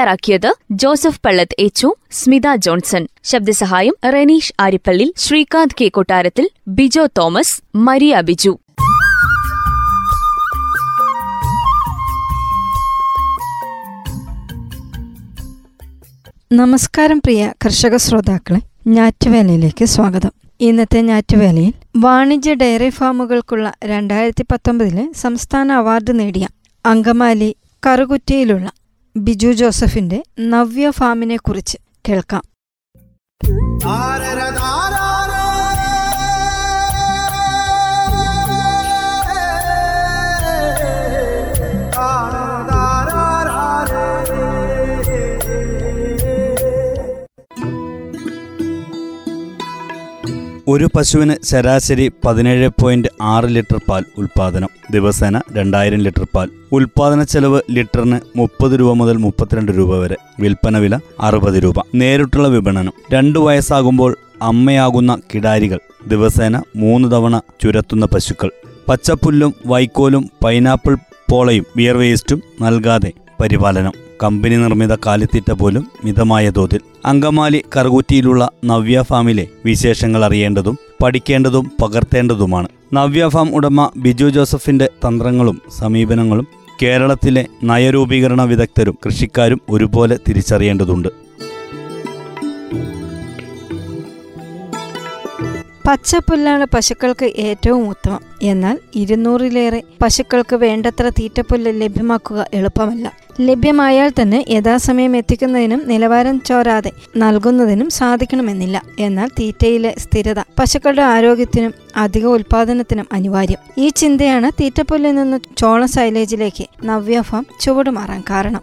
തയ്യാറാക്കിയത് Joseph Pallath എച്ചു Smitha Johnson. ശബ്ദസഹായം Renish Arippally Srikanth K. കൊട്ടാരത്തിൽ ബിജോ തോമസ് മരിയ ബിജു. നമസ്കാരം പ്രിയ കർഷക ശ്രോതാക്കളെ ഞാറ്റുവേലയിലേക്ക് സ്വാഗതം. ഇന്നത്തെ ഞാറ്റുവേലയിൽ വാണിജ്യ ഡയറി ഫാമുകൾക്കുള്ള രണ്ടായിരത്തി പത്തൊമ്പതിലെ സംസ്ഥാന അവാർഡ് നേടിയ അങ്കമാലി കറുകുറ്റിയിലുള്ള ബിജു ജോസഫിന്റെ നവ്യ ഫാമിനെ കുറിച്ച് കേൾക്കാം ഒരു പശുവിന് ശരാശരി പതിനേഴ് പോയിന്റ് ആറ് ലിറ്റർ പാൽ ഉൽപാദനം. ദിവസേന രണ്ടായിരം ലിറ്റർ പാൽ. ഉൽപാദന ചെലവ് ലിറ്ററിന് മുപ്പത് രൂപ മുതൽ മുപ്പത്തിരണ്ട് രൂപ വരെ. വിൽപ്പന വില അറുപത് രൂപ. നേരിട്ടുള്ള വിപണനം. രണ്ടു വയസ്സാകുമ്പോൾ അമ്മയാകുന്ന കിടാരികൾ. ദിവസേന മൂന്ന് തവണ ചുരത്തുന്ന പശുക്കൾ. പച്ചപ്പുല്ലും വൈക്കോലും പൈനാപ്പിൾ പോളയും ബിയർ വേസ്റ്റും നൽകാതെ പരിപാലനം. കമ്പനി നിർമ്മിത കാലിത്തീറ്റ പോലും മിതമായ തോതിൽ അങ്കമാലി കറുകുറ്റിയിലുള്ള നവ്യ ഫാമിലെ വിശേഷങ്ങൾ അറിയേണ്ടതും പഠിക്കേണ്ടതും പകർത്തേണ്ടതുമാണ്. നവ്യ ഫാം ഉടമ ബിജു ജോസഫിന്റെ തന്ത്രങ്ങളും സമീപനങ്ങളും കേരളത്തിലെ നയരൂപീകരണ വിദഗ്ധരും കൃഷിക്കാരും ഒരുപോലെ തിരിച്ചറിയേണ്ടതുണ്ട്. പച്ചപ്പുല്ലാണ് പശുക്കൾക്ക് ഏറ്റവും ഉത്തമം. എന്നാൽ ഇരുന്നൂറിലേറെ പശുക്കൾക്ക് വേണ്ടത്ര തീറ്റപ്പുല്ല് ലഭ്യമാക്കുക എളുപ്പമല്ല. ലഭ്യമായാൽ തന്നെ യഥാസമയം എത്തിക്കുന്നതിനും നിലവാരം ചോരാതെ നൽകുന്നതിനും സാധിക്കണമെന്നില്ല. എന്നാൽ തീറ്റയിലെ സ്ഥിരത പശുക്കളുടെ ആരോഗ്യത്തിനും അധിക ഉൽപാദനത്തിനും അനിവാര്യം. ഈ ചിന്തയാണ് തീറ്റപ്പുല്ലിൽ നിന്ന് ചോള സൈലേജിലേക്ക് നവ്യഫം ചുവടുമാറാൻ കാരണം.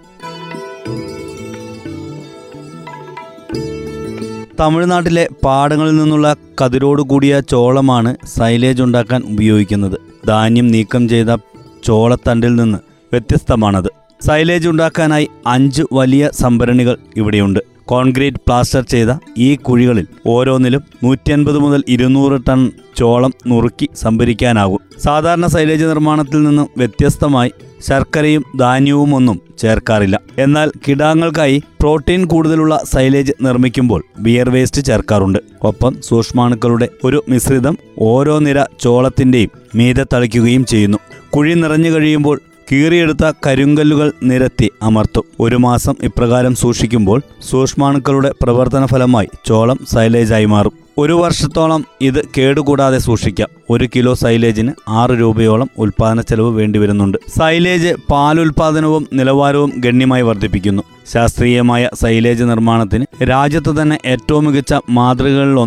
തമിഴ്നാട്ടിലെ പാടങ്ങളിൽ നിന്നുള്ള കതിരോട് കൂടിയ ചോളമാണ് സൈലേജ് ഉണ്ടാക്കാൻ ഉപയോഗിക്കുന്നത്. ധാന്യം നീക്കം ചെയ്ത ചോളത്തണ്ടിൽ നിന്ന് വ്യത്യസ്തമാണത്. സൈലേജ് ഉണ്ടാക്കാനായി അഞ്ച് വലിയ സംഭരണികൾ ഇവിടെയുണ്ട്. കോൺക്രീറ്റ് പ്ലാസ്റ്റർ ചെയ്ത ഈ കുഴികളിൽ ഓരോന്നിലും നൂറ്റി അൻപത് മുതൽ ഇരുന്നൂറ് ടൺ ചോളം നുറുക്കി സംഭരിക്കാനാകും. സാധാരണ സൈലേജ് നിർമ്മാണത്തിൽ നിന്നും വ്യത്യസ്തമായി ശർക്കരയും ധാന്യവും ഒന്നും ചേർക്കാറില്ല. എന്നാൽ കിടാങ്ങൾക്കായി പ്രോട്ടീൻ കൂടുതലുള്ള സൈലേജ് നിർമ്മിക്കുമ്പോൾ ബിയർ വേസ്റ്റ് ചേർക്കാറുണ്ട്. ഒപ്പം സൂക്ഷ്മാണുക്കളുടെ ഒരു മിശ്രിതം ഓരോ നിര ചോളത്തിന്റെയും മീതെ തളിക്കുകയും ചെയ്യുന്നു. കുഴി നിറഞ്ഞു കഴിയുമ്പോൾ കീറിയെടുത്ത കരിങ്കല്ലുകൾ നിരത്തി അമർത്തും. ഒരു മാസം ഇപ്രകാരം സൂക്ഷിക്കുമ്പോൾ സൂക്ഷ്മാണുക്കളുടെ പ്രവർത്തന ഫലമായി ചോളം സൈലേജായി മാറും. ഒരു വർഷത്തോളം ഇത് കേടുകൂടാതെ സൂക്ഷിക്കാം. ഒരു കിലോ സൈലേജിന് ആറ് രൂപയോളം ഉൽപാദന ചെലവ് വേണ്ടിവരുന്നുണ്ട്. സൈലേജ് പാലുൽപാദനവും നിലവാരവും ഗണ്യമായി വർദ്ധിപ്പിക്കുന്നു. ശാസ്ത്രീയമായ സൈലേജ് നിർമ്മാണത്തിന് രാജ്യത്ത് തന്നെ ഏറ്റവും മികച്ച മാതൃകകളിൽ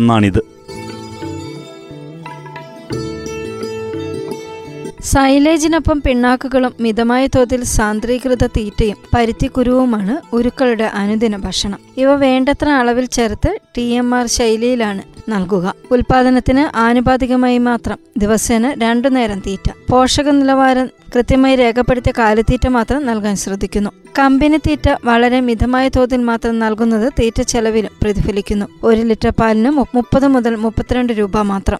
സൈലേജിനൊപ്പം പിണ്ണാക്കുകളും മിതമായ തോതിൽ സാന്ദ്രീകൃത തീറ്റയും പരുത്തിക്കുരുവുമാണ് ഉരുക്കളുടെ അനുദിന ഭക്ഷണം. ഇവ വേണ്ടത്ര അളവിൽ ചേർത്ത് ടി എം ആർ ശൈലിയിലാണ് നൽകുക. ഉൽപാദനത്തിന് ആനുപാതികമായി മാത്രം ദിവസേന രണ്ടു നേരം തീറ്റ. പോഷക നിലവാരം കൃത്യമായി രേഖപ്പെടുത്തിയ കാലിത്തീറ്റ മാത്രം നൽകാൻ ശ്രദ്ധിക്കുന്നു. കമ്പനി തീറ്റ വളരെ മിതമായ തോതിൽ മാത്രം നൽകുന്നത് തീറ്റ ചെലവിലും പ്രതിഫലിക്കുന്നു. ഒരു ലിറ്റർ പാലിന് മുപ്പത് മുതൽ മുപ്പത്തിരണ്ട് രൂപ മാത്രം.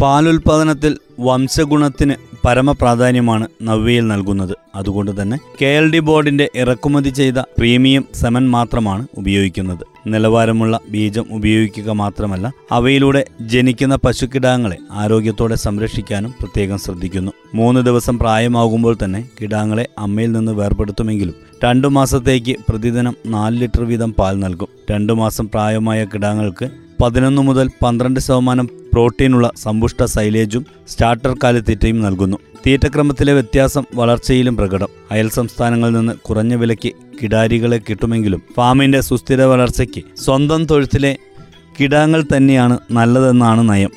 പാലുൽപാദനത്തിൽ വംശഗുണത്തിന് പരമപ്രാധാന്യമാണ് നവ്യയിൽ നൽകുന്നത്. അതുകൊണ്ട് തന്നെ കെ എൽ ഡി ബോർഡിന്റെ ഇറക്കുമതി ചെയ്ത പ്രീമിയം സെമൻ മാത്രമാണ് ഉപയോഗിക്കുന്നത്. നിലവാരമുള്ള ബീജം ഉപയോഗിക്കുക മാത്രമല്ല അവയിലൂടെ ജനിക്കുന്ന പശുക്കിടാങ്ങളെ ആരോഗ്യത്തോടെ സംരക്ഷിക്കാനും പ്രത്യേകം ശ്രദ്ധിക്കുന്നു. മൂന്ന് ദിവസം പ്രായമാകുമ്പോൾ തന്നെ കിടാങ്ങളെ അമ്മയിൽ നിന്ന് വേർപെടുത്തുമെങ്കിലും രണ്ടു മാസത്തേക്ക് പ്രതിദിനം നാല് ലിറ്റർ വീതം പാൽ നൽകും. രണ്ടു മാസം പ്രായമായ കിടാങ്ങൾക്ക് പതിനൊന്ന് മുതൽ പന്ത്രണ്ട് ശതമാനം പ്രോട്ടീനുള്ള സമ്പുഷ്ട സൈലേജും സ്റ്റാർട്ടർ കാലിത്തീറ്റയും നൽകുന്നു. തീറ്റക്രമത്തിലെ വ്യത്യാസം വളർച്ചയിലും പ്രകടം. അയൽ സംസ്ഥാനങ്ങളിൽ നിന്ന് കുറഞ്ഞ വിലയ്ക്ക് കിടാരികളെ കിട്ടുമെങ്കിലും ഫാമിന്റെ സുസ്ഥിര വളർച്ചയ്ക്ക് സ്വന്തം തൊഴുത്തിലെ കിടാങ്ങൾ തന്നെയാണ് നല്ലതെന്നാണ് നയം.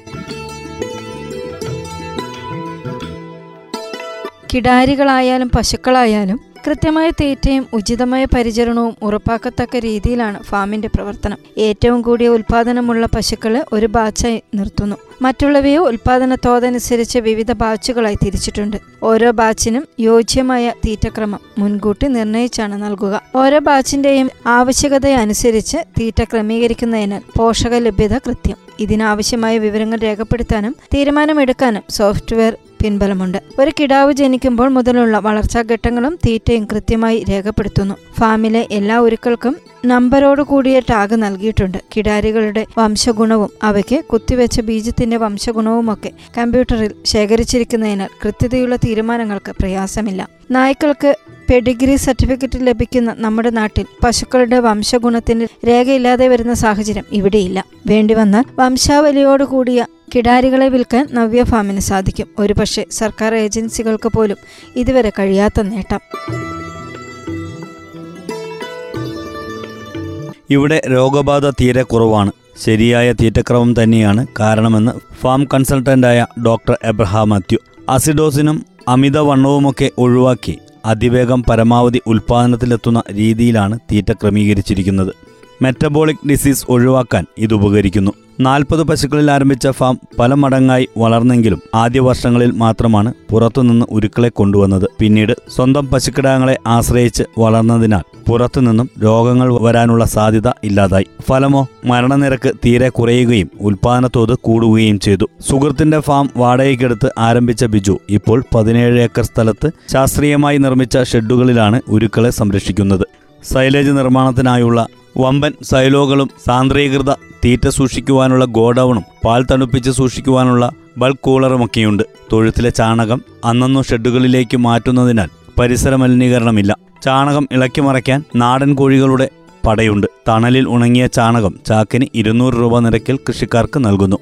കിടാരികളായാലും പശുക്കളായാലും കൃത്യമായ തീറ്റയും ഉചിതമായ പരിചരണവും ഉറപ്പാക്കത്തക്ക രീതിയിലാണ് ഫാമിന്റെ പ്രവർത്തനം. ഏറ്റവും കൂടിയ ഉൽപാദനമുള്ള പശുക്കളെ ഒരു ബാച്ചായി നിർത്തുന്നു. മറ്റുള്ളവയെ ഉൽപാദന തോതനുസരിച്ച് വിവിധ ബാച്ചുകളായി തിരിച്ചിട്ടുണ്ട്. ഓരോ ബാച്ചിനും യോജ്യമായ തീറ്റക്രമം മുൻകൂട്ടി നിർണയിച്ചാണ് നൽകുക. ഓരോ ബാച്ചിന്റെയും ആവശ്യകതയനുസരിച്ച് തീറ്റ ക്രമീകരിക്കുന്നതിനാൽ പോഷക ലഭ്യത കൃത്യം. ഇതിനാവശ്യമായ വിവരങ്ങൾ രേഖപ്പെടുത്താനും തീരുമാനമെടുക്കാനും സോഫ്റ്റ്വെയർ പിൻബലമുണ്ട്. ഒരു കിടാവ് ജനിക്കുമ്പോൾ മുതലുള്ള വളർച്ചാ ഘട്ടങ്ങളും തീറ്റയും കൃത്യമായി രേഖപ്പെടുത്തുന്നു. ഫാമിലെ എല്ലാ ഉരുക്കൾക്കും നമ്പരോട് കൂടിയ ടാഗ് നൽകിയിട്ടുണ്ട്. കിടാരികളുടെ വംശഗുണവും അവയ്ക്ക് കുത്തിവെച്ച ബീജത്തിന്റെ വംശഗുണവുമൊക്കെ കമ്പ്യൂട്ടറിൽ ശേഖരിച്ചിരിക്കുന്നതിനാൽ കൃത്യതയുള്ള തീരുമാനങ്ങൾക്ക് പ്രയാസമില്ല. നായ്ക്കൾക്ക് പെഡിഗ്രി സർട്ടിഫിക്കറ്റ് ലഭിക്കുന്ന നമ്മുടെ നാട്ടിൽ പശുക്കളുടെ വംശഗുണത്തിന് രേഖയില്ലാതെ വരുന്ന സാഹചര്യം ഇവിടെയില്ല. വേണ്ടി വന്നാൽ വംശാവലിയോടുകൂടിയ കിടാരികളെ വിൽക്കാൻ നവ്യ ഫാമിന് സാധിക്കും. ഒരുപക്ഷെ സർക്കാർ ഏജൻസികൾക്ക് പോലും ഇതുവരെ കഴിയാത്ത നേട്ടം. ഇവിടെ രോഗബാധ തീരെ കുറവാണ്. ശരിയായ തീറ്റക്രമം തന്നെയാണ് കാരണമെന്ന് ഫാം കൺസൾട്ടന്റായ ഡോക്ടർ എബ്രഹാം മാത്യു. അസിഡോസിനും അമിതവണ്ണവുമൊക്കെ ഒഴിവാക്കി അതിവേഗം പരമാവധി ഉൽപ്പാദനത്തിലെത്തുന്ന രീതിയിലാണ് തീറ്റ ക്രമീകരിച്ചിരിക്കുന്നത്. മെറ്റബോളിക് ഡിസീസ് ഒഴിവാക്കാൻ ഇത് ഉപകരിക്കുന്നു. നാൽപ്പത് പശുക്കളിൽ ആരംഭിച്ച ഫാം പല മടങ്ങായി വളർന്നെങ്കിലും ആദ്യ വർഷങ്ങളിൽ മാത്രമാണ് പുറത്തുനിന്ന് ഉരുക്കളെ കൊണ്ടുവന്നത്. പിന്നീട് സ്വന്തം പശുക്കിടാങ്ങളെ ആശ്രയിച്ച് വളർന്നതിനാൽ പുറത്തുനിന്നും രോഗങ്ങൾ വരാനുള്ള സാധ്യത ഇല്ലാതായി. ഫലമോ മരണനിരക്ക് തീരെ കുറയുകയും ഉൽപാദനത്തോത് കൂടുകയും ചെയ്തു. സുഹൃത്തിന്റെ ഫാം വാടകയ്ക്കെടുത്ത് ആരംഭിച്ച ബിജു ഇപ്പോൾ പതിനേഴ് ഏക്കർ സ്ഥലത്ത് ശാസ്ത്രീയമായി നിർമ്മിച്ച ഷെഡുകളിലാണ് ഉരുക്കളെ സംരക്ഷിക്കുന്നത്. സൈലേജ് നിർമ്മാണത്തിനായുള്ള വമ്പൻ സൈലോകളും സാന്ദ്രീകൃത തീറ്റ സൂക്ഷിക്കുവാനുള്ള ഗോഡൌണും പാൽ തണുപ്പിച്ച് സൂക്ഷിക്കുവാനുള്ള ബൾക്ക് കൂളറുമൊക്കെയുണ്ട്. തൊഴുത്തിലെ ചാണകം അന്നന്നു ഷെഡുകളിലേക്ക് മാറ്റുന്നതിനാൽ പരിസര മലിനീകരണമില്ല ചാണകം ഇളക്കി മറയ്ക്കാൻ നാടൻ കോഴികളുടെ പടയുണ്ട്. തണലിൽ ഉണങ്ങിയ ചാണകം ചാക്കിന് ഇരുന്നൂറ് രൂപ നിരക്കിൽ കൃഷിക്കാർക്ക് നൽകുന്നു.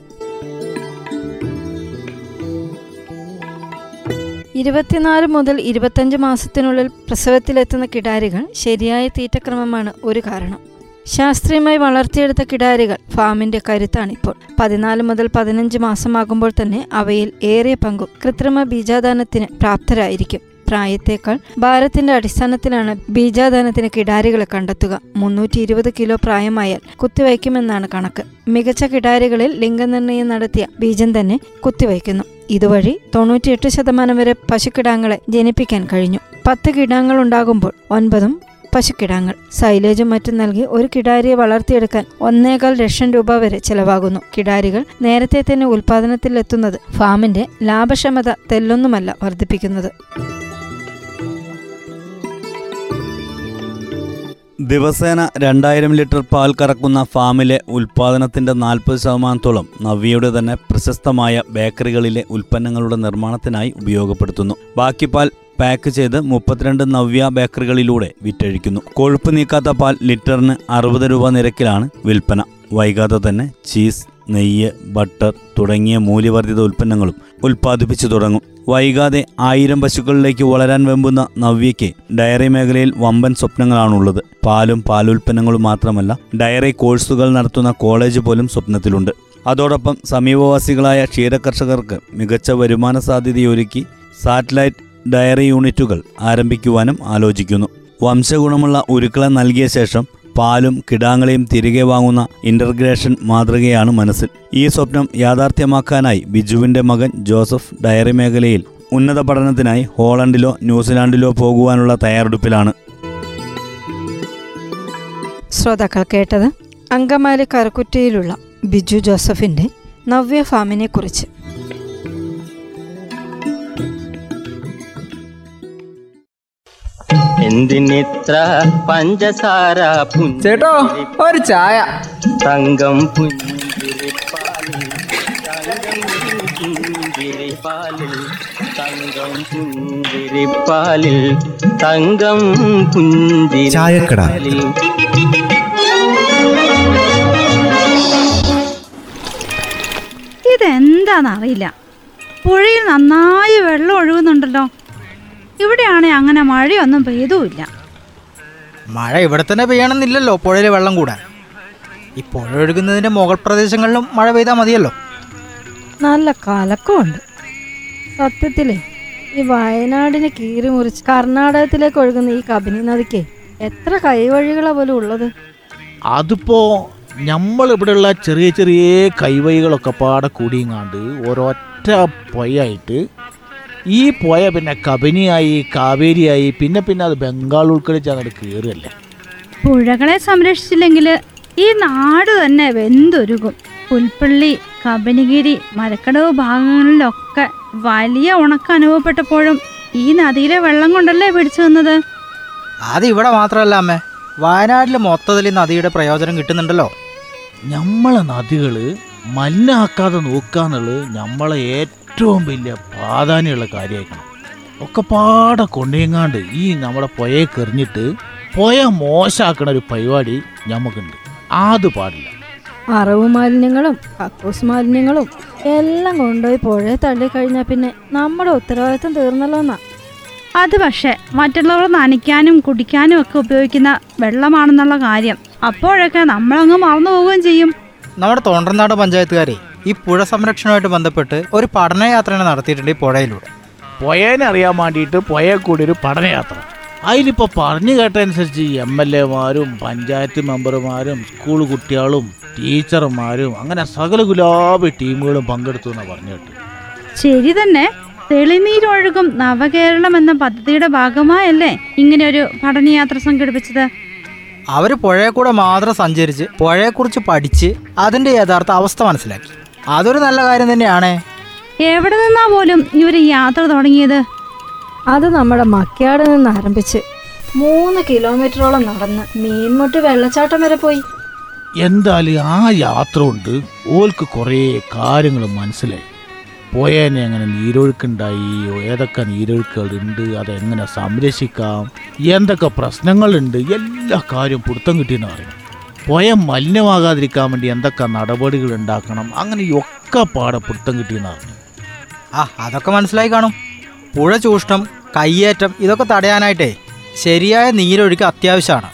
ഇരുപത്തിനാല് മുതൽ ഇരുപത്തഞ്ച് മാസത്തിനുള്ളിൽ പ്രസവത്തിലെത്തുന്ന കിടാരികൾ ശരിയായ തീറ്റക്രമമാണ് ഒരു കാരണം. ശാസ്ത്രീയമായി വളർത്തിയെടുത്ത കിടാരികൾ ഫാമിന്റെ കരുത്താണിപ്പോൾ. പതിനാല് മുതൽ പതിനഞ്ച് മാസമാകുമ്പോൾ തന്നെ അവയിൽ ഏറിയ പങ്കും കൃത്രിമ ബീജാദാനത്തിന് പ്രാപ്തരായിരിക്കും. പ്രായത്തേക്കാൾ ഭാരത്തിന്റെ അടിസ്ഥാനത്തിലാണ് ബീജാദാനത്തിന് കിടാരികളെ കണ്ടെത്തുക. മുന്നൂറ്റി ഇരുപത് കിലോ പ്രായമായാൽ കുത്തിവയ്ക്കുമെന്നാണ് കണക്ക്. മികച്ച കിടാരികളിൽ ലിംഗനിർണയം നടത്തിയ ബീജം തന്നെ കുത്തിവയ്ക്കുന്നു. ഇതുവഴി തൊണ്ണൂറ്റിയെട്ട് ശതമാനം വരെ പശുക്കിടാങ്ങളെ ജനിപ്പിക്കാൻ കഴിഞ്ഞു. പത്ത് കിടാങ്ങൾ ഉണ്ടാകുമ്പോൾ ഒൻപതും പശുക്കിടാങ്ങൾ. സൈലേജും മറ്റും നൽകി ഒരു കിടാരിയെ വളർത്തിയെടുക്കാൻ ഒന്നേകാൽ ലക്ഷം രൂപ വരെ ചെലവാകുന്നു. കിടാരികൾ നേരത്തെ തന്നെ ഉൽപാദനത്തിലെത്തുന്നത് ഫാമിന്റെ ലാഭക്ഷമത തെല്ലൊന്നുമല്ല വർദ്ധിപ്പിക്കുന്നത്. ദിവസേന രണ്ടായിരം ലിറ്റർ പാൽ കറക്കുന്ന ഫാമിലെ ഉൽപാദനത്തിന്റെ നാൽപ്പത് ശതമാനത്തോളം നവ്യയുടെ തന്നെ പ്രശസ്തമായ ബേക്കറികളിലെ ഉൽപ്പന്നങ്ങളുടെ നിർമ്മാണത്തിനായി ഉപയോഗപ്പെടുത്തുന്നു. ബാക്കി പാൽ പാക്ക് ചെയ്ത് മുപ്പത്തിരണ്ട് നവ്യ ബേക്കറികളിലൂടെ വിറ്റഴിക്കുന്നു. കൊഴുപ്പ് നീക്കാത്ത പാൽ ലിറ്ററിന് അറുപത് രൂപ നിരക്കിലാണ് വിൽപ്പന. വൈകാതെ തന്നെ ചീസ് നെയ്യ് ബട്ടർ തുടങ്ങിയ മൂല്യവർദ്ധിത ഉൽപ്പന്നങ്ങളും ഉൽപ്പാദിപ്പിച്ചു തുടങ്ങും. വൈകാതെ ആയിരം പശുക്കളിലേക്ക് വളരാൻ വെമ്പുന്ന നവ്യയ്ക്ക് ഡയറി മേഖലയിൽ വമ്പൻ സ്വപ്നങ്ങളാണുള്ളത്. പാലും പാലുൽപ്പന്നങ്ങളും മാത്രമല്ല ഡയറി കോഴ്സുകൾ നടത്തുന്ന കോളേജ് പോലും സ്വപ്നത്തിലുണ്ട്. അതോടൊപ്പം സമീപവാസികളായ ക്ഷീരകർഷകർക്ക് മികച്ച വരുമാന സാധ്യതയൊരുക്കി സാറ്റലൈറ്റ് ഡയറി യൂണിറ്റുകൾ ആരംഭിക്കുവാനും ആലോചിക്കുന്നു. വംശഗുണമുള്ള ഉരുക്കളെ നൽകിയ ശേഷം പാലും കിടാങ്ങളെയും തിരികെ വാങ്ങുന്ന ഇന്റർഗ്രേഷൻ മാതൃകയാണ് മനസ്സിൽ. ഈ സ്വപ്നം യാഥാർത്ഥ്യമാക്കാനായി ബിജുവിന്റെ മകൻ ജോസഫ് ഡയറി മേഖലയിൽ ഉന്നത പഠനത്തിനായി ഹോളണ്ടിലോ ന്യൂസിലാൻഡിലോ പോകുവാനുള്ള തയ്യാറെടുപ്പിലാണ്. ശ്രോതാക്കൾ കേട്ടത് അങ്കമാലി കറുകുറ്റിയിലുള്ള ബിജു ജോസഫിന്റെ നവ്യ ഫാമിനെ എന്തിനിത്ര പഞ്ചസാര ചേട്ടോ ഒരു ചായ. തങ്കം പുഞ്ചിരിപ്പാലിൽ തങ്കം പുഞ്ചിരിപ്പാലിൽ തങ്കം പുഞ്ചിരിപ്പാലിൽ. തങ്കം ചായക്കട. പുഞ്ചിരിപ്പാലിൽ ഇതെന്താണെന്നറിയില്ല പുഴയിൽ നന്നായി വെള്ളം ഒഴുകുന്നുണ്ടല്ലോ. ഇവിടെയാണെ അങ്ങനെ മഴയൊന്നും പെയ്തുമില്ല. മഴ ഇവിടെ തന്നെ പെയ്യണമെന്നില്ലല്ലോ പുഴയിൽ വെള്ളം കൂടാൻ. ഈ പുഴ ഒഴുകുന്നതിന്റെ മുകൾ പ്രദേശങ്ങളിലും മഴ പെയ്താൽ മതിയല്ലോ. നല്ല കലക്കമുണ്ട്. സത്യത്തിലേ ഈ വയനാടിനെ കീറി മുറിച്ച് കർണാടകത്തിലേക്ക് ഒഴുകുന്ന ഈ കബനി നദിക്ക് എത്ര കൈവഴികളാ പോലും ഉള്ളത്? അതിപ്പോ നമ്മളിവിടെയുള്ള ചെറിയ ചെറിയ കൈവഴികളൊക്കെ പാടെ കൂടിയങ്ങാണ്ട് ഒരൊറ്റ പൊയായിട്ട് ഈ പോയ പിന്നെ കബനിയായി കാവേരിയായി പിന്നെ പിന്നെ അത് ബംഗാൾ ഉൾക്കടൽ അങ്ങോട്ട് കയറുകയല്ലേ പുഴകളെ സംരക്ഷിച്ചില്ലെങ്കിൽ ഈ നാട് തന്നെ വെന്തൊരുകും. പുൽപ്പള്ളി കബനിഗിരി മരക്കടവ് ഭാഗങ്ങളിലൊക്കെ വലിയ ഉണക്കം അനുഭവപ്പെട്ടപ്പോഴും ഈ നദിയിലെ വെള്ളം കൊണ്ടല്ലേ പിടിച്ചു നിന്നത്? അത് ഇവിടെ മാത്രമല്ല അമ്മേ. വയനാട്ടിൽ മൊത്തത്തിൽ ഈ നദിയുടെ പ്രയോജനം കിട്ടുന്നുണ്ടല്ലോ. നമ്മളെ നദികൾ മലിനാക്കാതെ നോക്കാന്നുള്ളത് നമ്മളെ ഏറ്റവും വലിയ പ്രാധാന്യമുള്ള കാര്യമായിരിക്കണം. ഒക്കെ പാടെ കൊണ്ടുങ്ങാണ്ട് ഈ നമ്മുടെ പുഴയെ കെറിഞ്ഞിട്ട് പുഴ മോശമാക്കണ ഒരു പരിപാടി നമുക്കുണ്ട് അത് പാടില്ല. അറവ് മാലിന്യങ്ങളും കക്കൂസ് മാലിന്യങ്ങളും എല്ലാം കൊണ്ടുപോയി പുഴയെ തള്ളിക്കഴിഞ്ഞാൽ പിന്നെ നമ്മുടെ ഉത്തരവാദിത്തം തീർന്നല്ലോ എന്നാ അത് പക്ഷേ മറ്റുള്ളവർ നനയ്ക്കാനും കുടിക്കാനും ഒക്കെ ഉപയോഗിക്കുന്ന വെള്ളമാണെന്നുള്ള കാര്യം അപ്പോഴൊക്കെ നമ്മളങ്ങ് മറന്നു പോവുകയും ചെയ്യും. നമ്മുടെ തോണ്ടർനാട് പഞ്ചായത്തുകാരെ ഈ പുഴ സംരക്ഷണവുമായിട്ട് ബന്ധപ്പെട്ട് ഒരു പഠനയാത്ര നടത്തിയിട്ടുണ്ട് ഈ പുഴയിലൂടെ. പുഴേനെ അറിയാൻ വേണ്ടിയിട്ട് പുഴയെ കൂടി ഒരു പഠനയാത്ര. അതിലിപ്പോൾ പറഞ്ഞു കേട്ടനുസരിച്ച് എം എൽ എമാരും പഞ്ചായത്ത് മെമ്പർമാരും സ്കൂൾ കുട്ടികളും ടീച്ചർമാരും അങ്ങനെ സകല ഗുലാബി ടീമുകളും പങ്കെടുത്തു എന്നാണ് പറഞ്ഞു കേട്ടു. ശരി തന്നെ. തെളിനീരൊഴുകും നവകേരളം എന്ന പദ്ധതിയുടെ ഭാഗമായല്ലേ ഇങ്ങനെ ഒരു പഠനയാത്ര സംഘടിപ്പിച്ചത്? അവർ പുഴയെ കൂടെ മാത്രം സഞ്ചരിച്ച് പുഴയെക്കുറിച്ച് പഠിച്ച് അതിന്റെ യഥാർത്ഥ അവസ്ഥ മനസ്സിലാക്കി. അതൊരു നല്ല കാര്യം തന്നെയാണേ. എവിടെ നിന്നാ പോലും ഇവർ യാത്ര തുടങ്ങിയത്? അത് നമ്മുടെ മക്കയാട് നിന്ന് ആരംഭിച്ച് മൂന്ന് കിലോമീറ്ററോളം നടന്ന് മീൻമുട്ടി വെള്ളച്ചാട്ടം വരെ പോയി. എന്തായാലും ആ യാത്ര കൊണ്ട് ഓൽക്ക് കുറേ കാര്യങ്ങൾ മനസ്സിലായി. പോയേനെ എങ്ങനെ നീരൊഴുക്കുണ്ടായി ഏതൊക്കെ നീരൊഴുക്കുകളുണ്ട് അതെങ്ങനെ സംരക്ഷിക്കാം എന്തൊക്കെ പ്രശ്നങ്ങളുണ്ട് എല്ലാ കാര്യവും പിടുത്തം കിട്ടിയെന്ന് പറയും പുഴ മലിനമാകാതിരിക്കാൻ വേണ്ടി എന്തൊക്കെ നടപടികൾ ഉണ്ടാക്കണം? അങ്ങനെയൊക്കെ പാടെ പിടുത്തം കിട്ടിയെന്ന് പറഞ്ഞു. ആ അതൊക്കെ മനസ്സിലായി കാണും. പുഴ ചൂഷണം കയ്യേറ്റം ഇതൊക്കെ തടയാനായിട്ടേ ശരിയായ നീരൊഴുക്ക് അത്യാവശ്യമാണ്.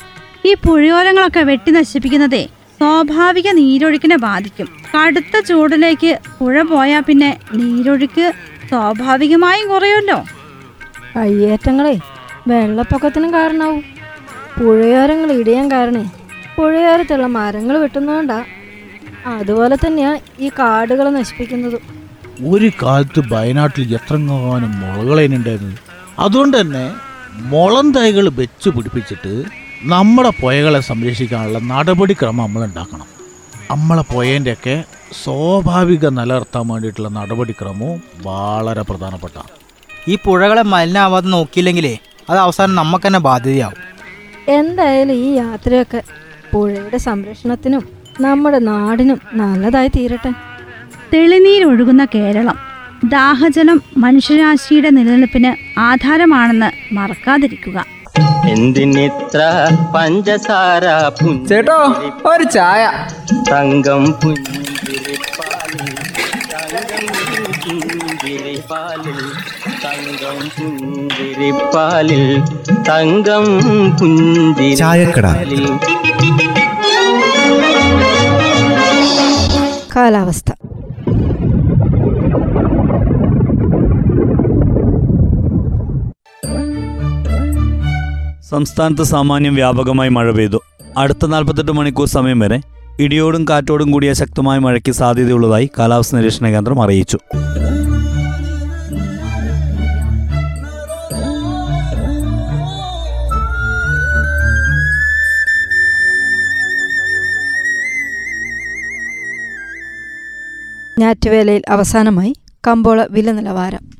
ഈ പുഴയോരങ്ങളൊക്കെ വെട്ടി നശിപ്പിക്കുന്നതേ സ്വാഭാവിക നീരൊഴുക്കിനെ ബാധിക്കും. കടുത്ത ചൂടിലേക്ക് പുഴ പോയാൽ പിന്നെ നീരൊഴുക്ക് സ്വാഭാവികമായും കുറയുമല്ലോ. കയ്യേറ്റങ്ങളെ വെള്ളപ്പൊക്കത്തിനും കാരണമാവും. പുഴയോരങ്ങൾ ഇടിയാൻ കാരണേ പുഴയോരത്തുള്ള മരങ്ങൾ വെട്ടുന്നതുകൊണ്ടാ അതുപോലെ തന്നെയാ ഈ കാടുകൾ നശിപ്പിക്കുന്നതും. ഒരു കാലത്ത് വയനാട്ടിൽ എത്രങ്ങാനും മുളകളേനുണ്ടായിരുന്നു അതുകൊണ്ട് തന്നെ മുളം തൈകൾ വെച്ച് പിടിപ്പിച്ചിട്ട് നമ്മുടെ പുഴകളെ സംരക്ഷിക്കാനുള്ള നടപടിക്രമം നമ്മൾ ഉണ്ടാക്കണം. നമ്മളെ പുഴേന്റെയൊക്കെ സ്വാഭാവിക നിലനിർത്താൻ വേണ്ടിയിട്ടുള്ള നടപടിക്രമവും വളരെ പ്രധാനപ്പെട്ട. ഈ പുഴകളെ മലിനാവാതെ നോക്കിയില്ലെങ്കിലേ അത് അവസാനം നമുക്ക് തന്നെ ബാധ്യതയാവും. എന്തായാലും ഈ യാത്രയൊക്കെ പുഴയുടെ സംരക്ഷണത്തിനും നമ്മുടെ നാടിനും നല്ലതായി തീരട്ടെ. തെളിനീരൊഴുകുന്ന കേരളം ദാഹജലം മനുഷ്യരാശിയുടെ നിലനിൽപ്പിന് ആധാരമാണെന്ന് മറക്കാതിരിക്കുക. എന്തിനിത്ര പഞ്ചസാര ചേട്ടോ ഒരു ചായ. തങ്കം പുഞ്ചിരിപ്പാലിൽ തങ്കം പുഞ്ചിരിപ്പാലിൽ തങ്കം പുഞ്ചിരിപ്പാലിൽ. കാലാവസ്ഥ. സംസ്ഥാനത്ത് സാമാന്യം വ്യാപകമായി മഴ പെയ്തു. അടുത്ത നാൽപ്പത്തെട്ട് മണിക്കൂർ സമയം വരെ ഇടിയോടും കാറ്റോടും കൂടിയ ശക്തമായ മഴയ്ക്ക് സാധ്യതയുള്ളതായി കാലാവസ്ഥ നിരീക്ഷണ കേന്ദ്രം അറിയിച്ചു. ഞാറ്റുവേലയിൽ അവസാനമായി കമ്പോള വില നിലവാരം.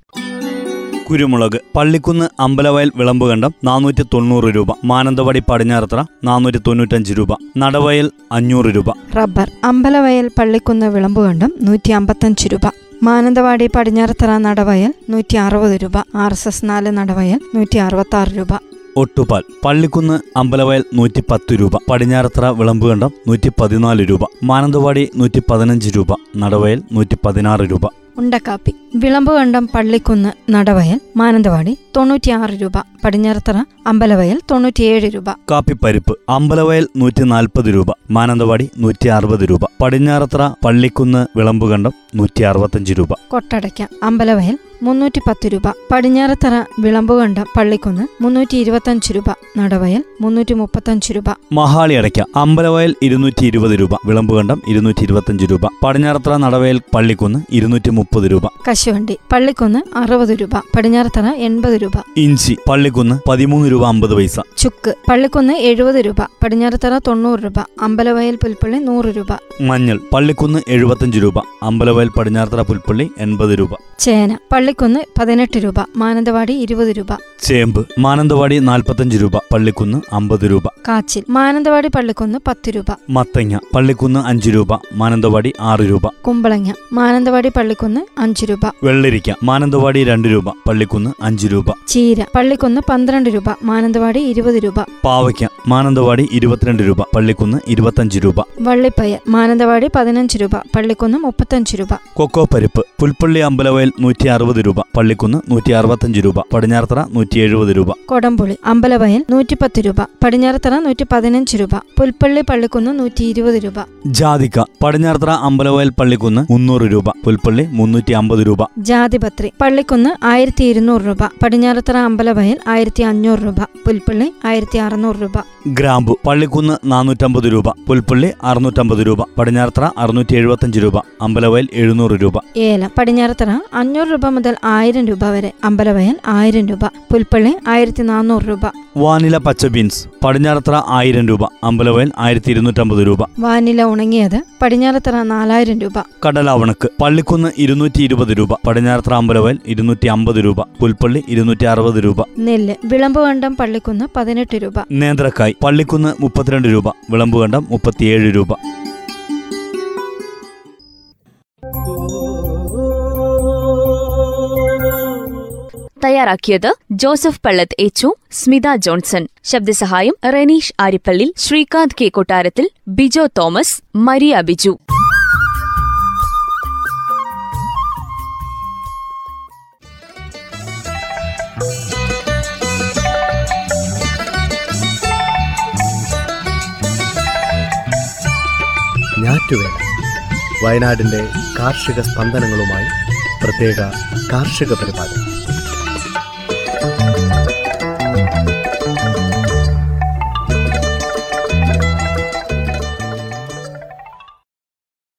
കുരുമുളക് പള്ളിക്കുന്ന് അമ്പലവയൽ വിളമ്പുകണ്ടം നാനൂറ്റി തൊണ്ണൂറ് രൂപ. മാനന്തവാടി പടിഞ്ഞാറത്ര നാനൂറ്റി തൊണ്ണൂറ്റഞ്ച് രൂപ. നടവയൽ അഞ്ഞൂറ് രൂപ. റബ്ബർ അമ്പലവയൽ പള്ളിക്കുന്ന് വിളമ്പുകണ്ടം നൂറ്റി അമ്പത്തഞ്ച് രൂപ. മാനന്തവാടി പടിഞ്ഞാറത്തറ നടവയൽ നൂറ്റി അറുപത് രൂപ. ആർ എസ് എസ് നാല് നടവയൽ നൂറ്റി അറുപത്തി ആറ് രൂപ. ഒട്ടുപാൽ. പള്ളിക്കുന്ന് അമ്പലവയൽ നൂറ്റി പത്ത് രൂപ. പടിഞ്ഞാറത്തറ വിളമ്പുകണ്ടം നൂറ്റി പതിനാല് രൂപ. മാനന്തവാടി നൂറ്റി പതിനഞ്ച് രൂപ. നടവയൽ നൂറ്റി പതിനാറ് രൂപ. ഉണ്ടക്കാപ്പി. വിളമ്പുകണ്ടം പള്ളിക്കുന്ന് നടവയൽ മാനന്തവാടി തൊണ്ണൂറ്റിയാറ് രൂപ. പടിഞ്ഞാറത്തറ അമ്പലവയൽ തൊണ്ണൂറ്റിയേഴ് രൂപ. കാപ്പിപ്പരിപ്പ് അമ്പലവയൽ നൂറ്റി നാൽപ്പത് രൂപ. മാനന്തവാടി നൂറ്റി അറുപത് രൂപ. പടിഞ്ഞാറത്തറ പള്ളിക്കുന്ന് വിളമ്പുകണ്ടം നൂറ്റി അറുപത്തഞ്ച് രൂപ. കൊട്ടടയ്ക്ക അമ്പലവയൽ മുന്നൂറ്റി പത്ത് രൂപ. പടിഞ്ഞാറത്തറ വിളമ്പുകണ്ട പള്ളിക്കുന്ന് മുന്നൂറ്റി ഇരുപത്തഞ്ച് രൂപ. നടവയൽ മുന്നൂറ്റി മുപ്പത്തഞ്ച് രൂപ. മഹാളി അടയ്ക്ക അമ്പലവയൽ ഇരുന്നൂറ്റി ഇരുപത് രൂപ. വിളമ്പുകണ്ടം ഇരുന്നൂറ്റി ഇരുപത്തഞ്ച് രൂപ. പടിഞ്ഞാറത്തറ നടവയൽ പള്ളിക്കുന്ന് ഇരുന്നൂറ്റി മുപ്പത് രൂപ. കശുവണ്ടി പള്ളിക്കുന്ന് അറുപത് രൂപ. പടിഞ്ഞാറത്തറ എൺപത് രൂപ. ഇഞ്ചി പള്ളിക്കുന്ന് പതിമൂന്ന് രൂപ അമ്പത് പൈസ. ചുക്ക് പള്ളിക്കുന്ന് എഴുപത് രൂപ. പടിഞ്ഞാറത്തറ തൊണ്ണൂറ് രൂപ. അമ്പലവയൽ പുൽപ്പള്ളി നൂറ് രൂപ. മഞ്ഞൾ പള്ളിക്കുന്ന് എഴുപത്തഞ്ച് രൂപ. അമ്പലവയൽ പടിഞ്ഞാറത്തറ പുൽപ്പള്ളി എൺപത് രൂപ. ചേന പള്ളിക്കുന്ന് പതിനെട്ട് രൂപ മാനന്തവാടി ഇരുപത് രൂപ. ചേമ്പ് മാനന്തവാടി നാൽപ്പത്തഞ്ച് രൂപ പള്ളിക്കുന്ന് അമ്പത് രൂപ. കാച്ചിൽ മാനന്തവാടി പള്ളിക്കുന്ന് പത്ത് രൂപ. മത്തങ്ങ പള്ളിക്കുന്ന് അഞ്ച് രൂപ മാനന്തവാടി ആറ് രൂപ. കുമ്പളങ്ങ മാനന്തവാടി പള്ളിക്കുന്ന് അഞ്ച് രൂപ. വെള്ളരിക്ക മാനന്തവാടി രണ്ട് രൂപ പള്ളിക്കുന്ന് അഞ്ച് രൂപ. ചീര പള്ളിക്കുന്ന് പന്ത്രണ്ട് രൂപ മാനന്തവാടി ഇരുപത് രൂപ. പാവയ്ക്ക മാനന്തവാടി ഇരുപത്തിരണ്ട് രൂപ പള്ളിക്കുന്ന് ഇരുപത്തഞ്ച് രൂപ. വള്ളിപ്പയ മാനന്തവാടി പതിനഞ്ച് രൂപ പള്ളിക്കുന്ന് മുപ്പത്തഞ്ച് രൂപ. കൊക്കോ പരിപ്പ് പുൽപ്പള്ളി അമ്പലവയൽ നൂറ്റി അറുപത് രൂപ പള്ളിക്കുന്ന് നൂറ്റി അറുപത്തഞ്ച് രൂപ പടിഞ്ഞാറത്തറ നൂറ്റി എഴുപത് രൂപ. കൊടംപുളി അമ്പലവയൽ നൂറ്റിപ്പത്ത് രൂപ പടിഞ്ഞാറത്തറ നൂറ്റി പതിനഞ്ച് രൂപ പുൽപ്പള്ളി പള്ളിക്കുന്ന് നൂറ്റി ഇരുപത് രൂപ. ജാതിക്ക പടിഞ്ഞാറത്തറ അമ്പലവയൽ പള്ളിക്കുന്ന് മുന്നൂറ് രൂപ പുൽപ്പള്ളി മുന്നൂറ്റി അമ്പത് രൂപ. ജാതിപത്രി പള്ളിക്കുന്ന് ആയിരത്തി ഇരുന്നൂറ് രൂപ പടിഞ്ഞാറത്തറ അമ്പലവയൽ ആയിരത്തി അഞ്ഞൂറ് രൂപ പുൽപ്പള്ളി ആയിരത്തി അറുന്നൂറ് രൂപ. ഗ്രാമ്പു പള്ളിക്കുന്ന് നാനൂറ്റമ്പത് രൂപ പുൽപ്പള്ളി അറുന്നൂറ്റമ്പത് രൂപ പടിഞ്ഞാറത്തറ അറുന്നൂറ്റി എഴുപത്തഞ്ച് രൂപ അമ്പലവയൽ എഴുന്നൂറ് രൂപ. ഏലം പടിഞ്ഞാറത്തറ അഞ്ഞൂറ് രൂപ മുതൽ ആയിരം രൂപ വരെ. അമ്പലവയൽ ആയിരം രൂപ. പുൽപ്പള്ളി ആയിരത്തി നാനൂറ് രൂപ. വാനില പച്ച ബീൻസ് പടിഞ്ഞാറത്തറ ആയിരം രൂപ. അമ്പലവയൽ ആയിരത്തി ഇരുന്നൂറ്റമ്പത് രൂപ. വാനില ഉണങ്ങിയത് പടിഞ്ഞാറത്തറ നാലായിരം രൂപ. കടലാവണക്ക് പള്ളിക്കുന്ന് ഇരുന്നൂറ്റി ഇരുപത് രൂപ. പടിഞ്ഞാറത്തറ അമ്പലവയൽ ഇരുന്നൂറ്റി അമ്പത് രൂപ. പുൽപ്പള്ളി ഇരുന്നൂറ്റി അറുപത് രൂപ. നെല്ല് വിളമ്പുകണ്ടം പള്ളിക്കുന്ന് പതിനെട്ട് രൂപ. നേന്ത്രക്കായ് പള്ളിക്കുന്ന് മുപ്പത്തിരണ്ട് രൂപ. വിളമ്പുകണ്ടം മുപ്പത്തിയേഴ് രൂപ. തയ്യാറാക്കിയത് ജോസഫ് പള്ളത്ത് എച്ചു സ്മിത ജോൺസൺ. ശബ്ദസഹായം റെനീഷ് ആരിപ്പള്ളി ശ്രീകാന്ത് കെ. കൊട്ടാരത്തിൽ ബിജോ തോമസ് മരിയ ബിജു. വയനാടിന്റെ കാർഷിക സ്പന്ദനങ്ങളുമായി പ്രത്യേക കാർഷിക പരിപാടി. thank you